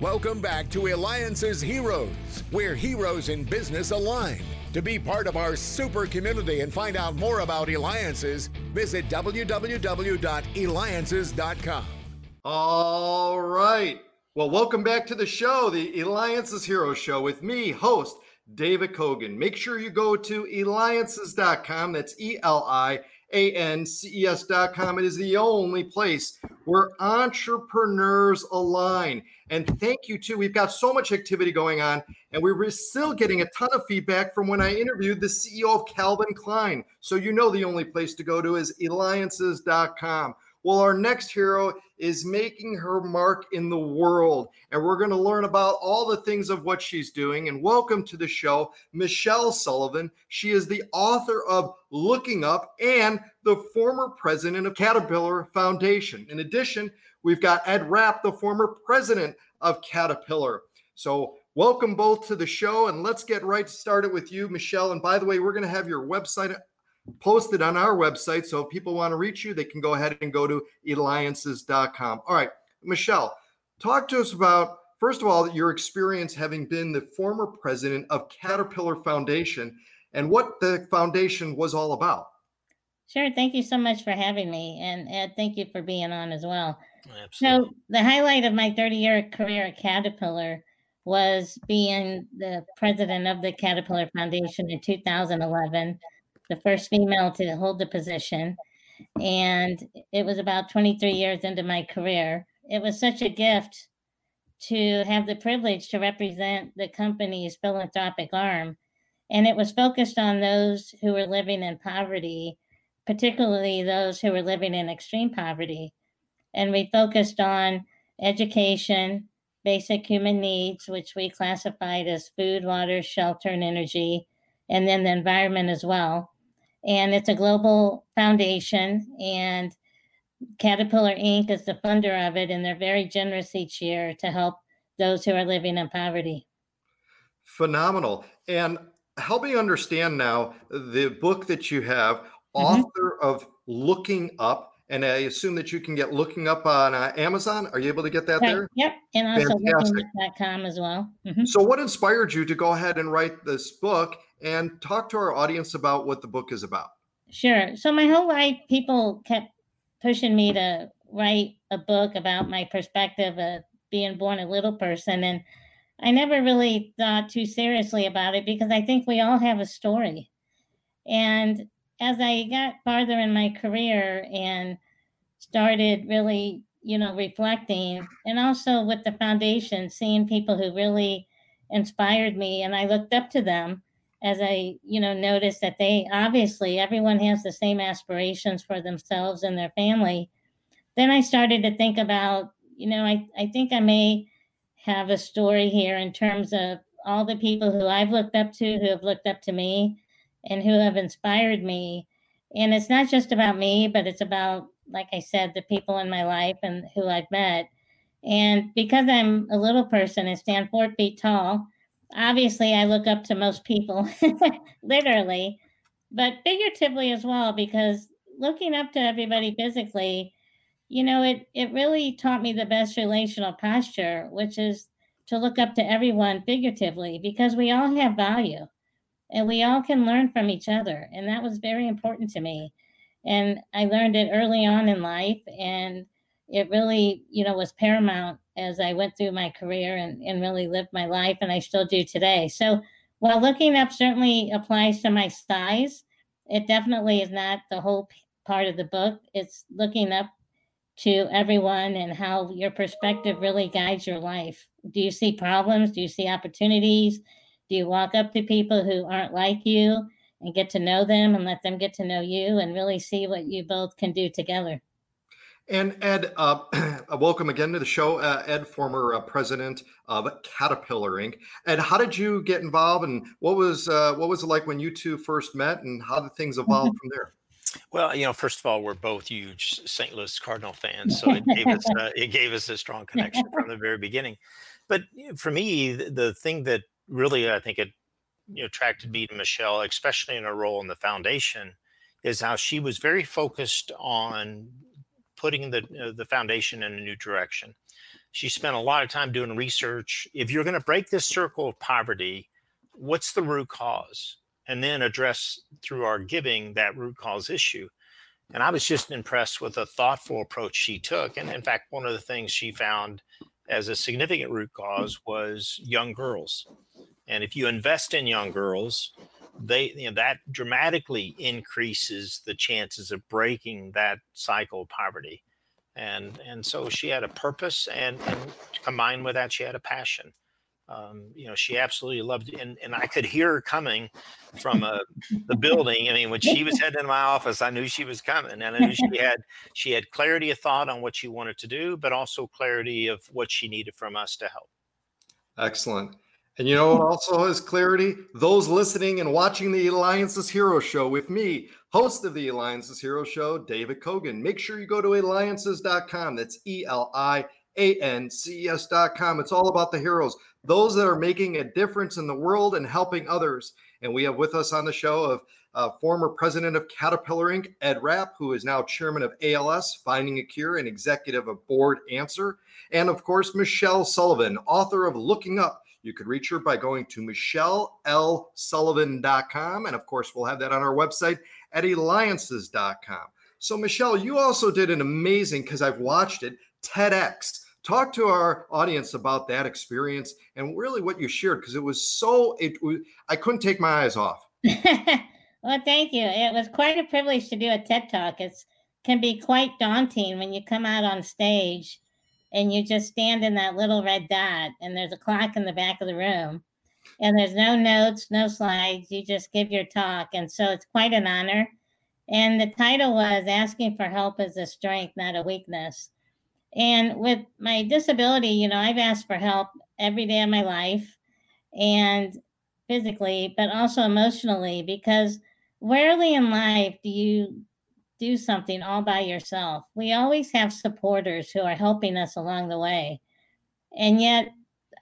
Welcome back to Eliances Heroes, where heroes in business align. To be part of our super community and find out more about Eliances, visit www.eliances.com. All right. Well, welcome back to the show, the Eliances Hero Show with me, host David Kogan. Make sure you go to eliances.com. That's E L I A N C E S.com. It is the only place where entrepreneurs align. And thank you, too. We've got so much activity going on, and we are still getting a ton of feedback from when I interviewed the CEO of Calvin Klein. So you know the only place to go to is eliances.com. Well, our next hero is making her mark in the world. And we're going to learn about all the things of what she's doing. And welcome to the show, Michelle Sullivan. She is the author of Looking Up and the former president of Caterpillar Foundation. In addition, we've got Ed Rapp, the former president of Caterpillar. So, welcome both to the show. And let's get right started with you, Michelle. And by the way, we're going to have your website posted on our website. So if people want to reach you, they can go ahead and go to eliances.com. All right, Michelle, talk to us about, first of all, your experience having been the former president of Caterpillar Foundation and what the foundation was all about. Sure. Thank you so much for having me. And Ed, thank you for being on as well. Absolutely. So, the highlight of my 30 year career at Caterpillar was being the president of the Caterpillar Foundation in 2011 the first female to hold the position. And it was about 23 years into my career. It was such a gift to have the privilege to represent the company's philanthropic arm. And it was focused on those who were living in poverty, particularly those who were living in extreme poverty. And we focused on education, basic human needs, which we classified as food, water, shelter, and energy, and then the environment as well and it's a global foundation and caterpillar inc is the funder of it and they're very generous each year to help those who are living in poverty phenomenal and help me understand now the book that you have mm-hmm. author of looking up and I assume that you can get looking up on uh, Amazon. Are you able to get that right. there? Yep. And also lookingup.com as well. Mm-hmm. So, what inspired you to go ahead and write this book? And talk to our audience about what the book is about. Sure. So my whole life, people kept pushing me to write a book about my perspective of being born a little person. And I never really thought too seriously about it because I think we all have a story. And as I got farther in my career and started really, you know, reflecting, and also with the foundation, seeing people who really inspired me and I looked up to them as I, you know, noticed that they obviously everyone has the same aspirations for themselves and their family. Then I started to think about, you know, I, I think I may have a story here in terms of all the people who I've looked up to, who have looked up to me, and who have inspired me. And it's not just about me, but it's about, like I said, the people in my life and who I've met. And because I'm a little person and stand four feet tall, obviously I look up to most people, literally, but figuratively as well, because looking up to everybody physically, you know, it it really taught me the best relational posture, which is to look up to everyone figuratively, because we all have value and we all can learn from each other. And that was very important to me. And I learned it early on in life and it really, you know, was paramount as I went through my career and, and really lived my life, and I still do today. So while looking up certainly applies to my size, it definitely is not the whole part of the book. It's looking up to everyone and how your perspective really guides your life. Do you see problems? Do you see opportunities? Do you walk up to people who aren't like you and get to know them and let them get to know you and really see what you both can do together? And Ed, uh, welcome again to the show. Uh, Ed, former uh, president of Caterpillar Inc. Ed, how did you get involved, and what was uh, what was it like when you two first met, and how did things evolve from there? Well, you know, first of all, we're both huge St. Louis Cardinal fans, so it gave us uh, it gave us a strong connection from the very beginning. But for me, the, the thing that really I think it you know, attracted me to Michelle, especially in her role in the foundation, is how she was very focused on putting the uh, the foundation in a new direction. she spent a lot of time doing research. If you're going to break this circle of poverty, what's the root cause? And then address through our giving that root cause issue. And I was just impressed with the thoughtful approach she took. And in fact, one of the things she found as a significant root cause was young girls. And if you invest in young girls, they you know that dramatically increases the chances of breaking that cycle of poverty. And and so she had a purpose and and combined with that she had a passion. Um, you know she absolutely loved it and, and i could hear her coming from uh, the building. I mean when she was heading into my office i knew she was coming and i knew she had she had clarity of thought on what she wanted to do but also clarity of what she needed from us to help. Excellent and you know what also has clarity? Those listening and watching the Eliances Hero Show with me, host of the Eliances Hero Show, David Kogan. Make sure you go to eliances.com. That's E L I A N C E S.com. It's all about the heroes, those that are making a difference in the world and helping others. And we have with us on the show of uh, former president of Caterpillar Inc., Ed Rapp, who is now chairman of ALS, Finding a Cure, and executive of Board Answer. And of course, Michelle Sullivan, author of Looking Up you could reach her by going to michellelsullivan.com. And of course, we'll have that on our website at eliances.com. So, Michelle, you also did an amazing, because I've watched it, TEDx. Talk to our audience about that experience and really what you shared, because it was so, it was, I couldn't take my eyes off. well, thank you. It was quite a privilege to do a TED Talk. It can be quite daunting when you come out on stage and you just stand in that little red dot and there's a clock in the back of the room and there's no notes no slides you just give your talk and so it's quite an honor. And the title was asking for help is a strength not a weakness. And with my disability you know i've asked for help every day of my life and physically but also emotionally because rarely in life do you do something all by yourself. We always have supporters who are helping us along the way. And yet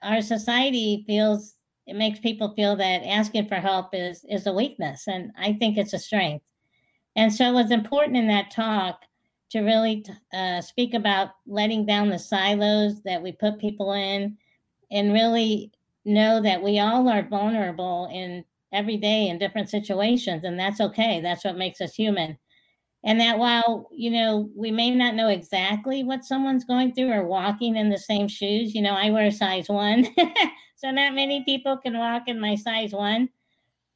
our society feels it makes people feel that asking for help is is a weakness and I think it's a strength. And so it was important in that talk to really uh, speak about letting down the silos that we put people in and really know that we all are vulnerable in every day in different situations and that's okay that's what makes us human and that while you know we may not know exactly what someone's going through or walking in the same shoes you know i wear a size one. So not many people can walk in my size one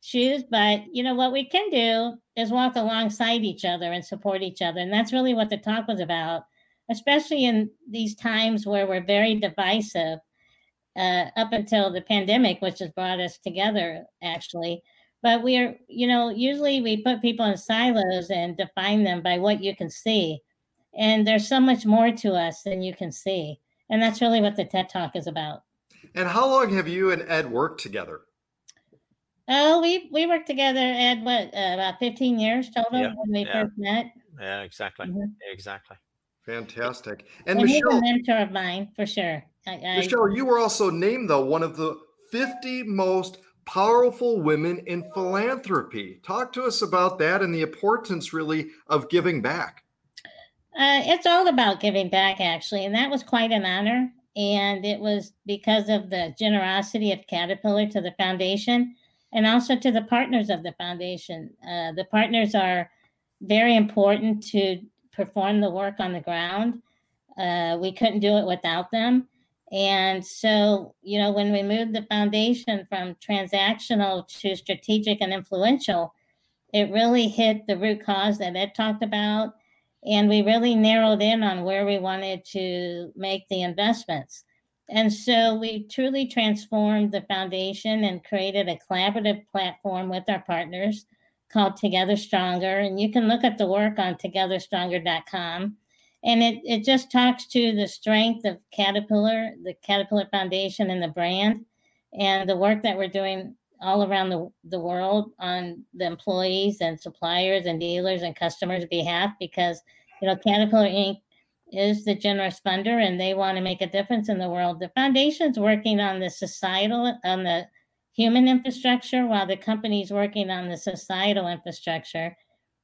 shoes but you know what we can do is walk alongside each other and support each other. And that's really what the talk was about especially in these times where we're very divisive uh, up until the pandemic which has brought us together actually but we are you know usually we put people in silos and define them by what you can see. And there's so much more to us than you can see. And that's really what the ted talk is about. And how long have you and ed worked together? Oh we we worked together ed what uh, about 15 years total yeah, when we yeah. first met? Yeah exactly. Mm-hmm. exactly. Fantastic. And, and michelle he's a mentor of mine for sure. I, I, michelle you were also named though one of the 50 most powerful women in philanthropy. Talk to us about that and the importance, really, of giving back. Uh, it's all about giving back, actually, and that was quite an honor. And it was because of the generosity of Caterpillar to the foundation and also to the partners of the foundation. Uh, the partners are very important to perform the work on the ground. Uh, we couldn't do it without them. And so, you know, when we moved the foundation from transactional to strategic and influential, it really hit the root cause that Ed talked about. And we really narrowed in on where we wanted to make the investments. And so we truly transformed the foundation and created a collaborative platform with our partners called Together Stronger. And you can look at the work on togetherstronger.com and it, it just talks to the strength of caterpillar the caterpillar foundation and the brand and the work that we're doing all around the, the world on the employees and suppliers and dealers and customers behalf because you know caterpillar inc. is the generous funder and they want to make a difference in the world. The foundation's working on the societal on the human infrastructure while the company's working on the societal infrastructure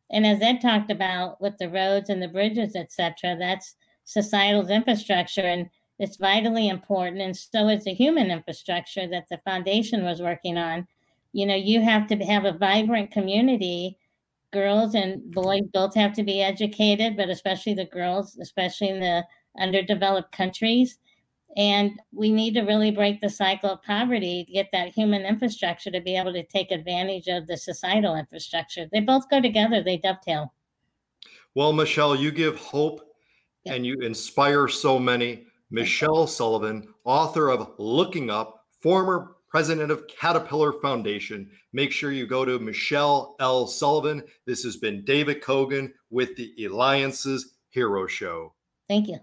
and as Ed talked about with the roads and the bridges, et cetera, that's societal's infrastructure. And It's vitally important, and so is the human infrastructure that the foundation was working on. You know, you have to have a vibrant community. Girls and boys both have to be educated, but especially the girls, especially in the underdeveloped countries. And we need to really break the cycle of poverty to get that human infrastructure to be able to take advantage of the societal infrastructure. They both go together, they dovetail. Well, Michelle, you give hope and you inspire so many. Michelle Sullivan, author of Looking Up, former president of Caterpillar Foundation. Make sure you go to Michelle L. Sullivan. This has been David Kogan with the Eliances Hero Show. Thank you.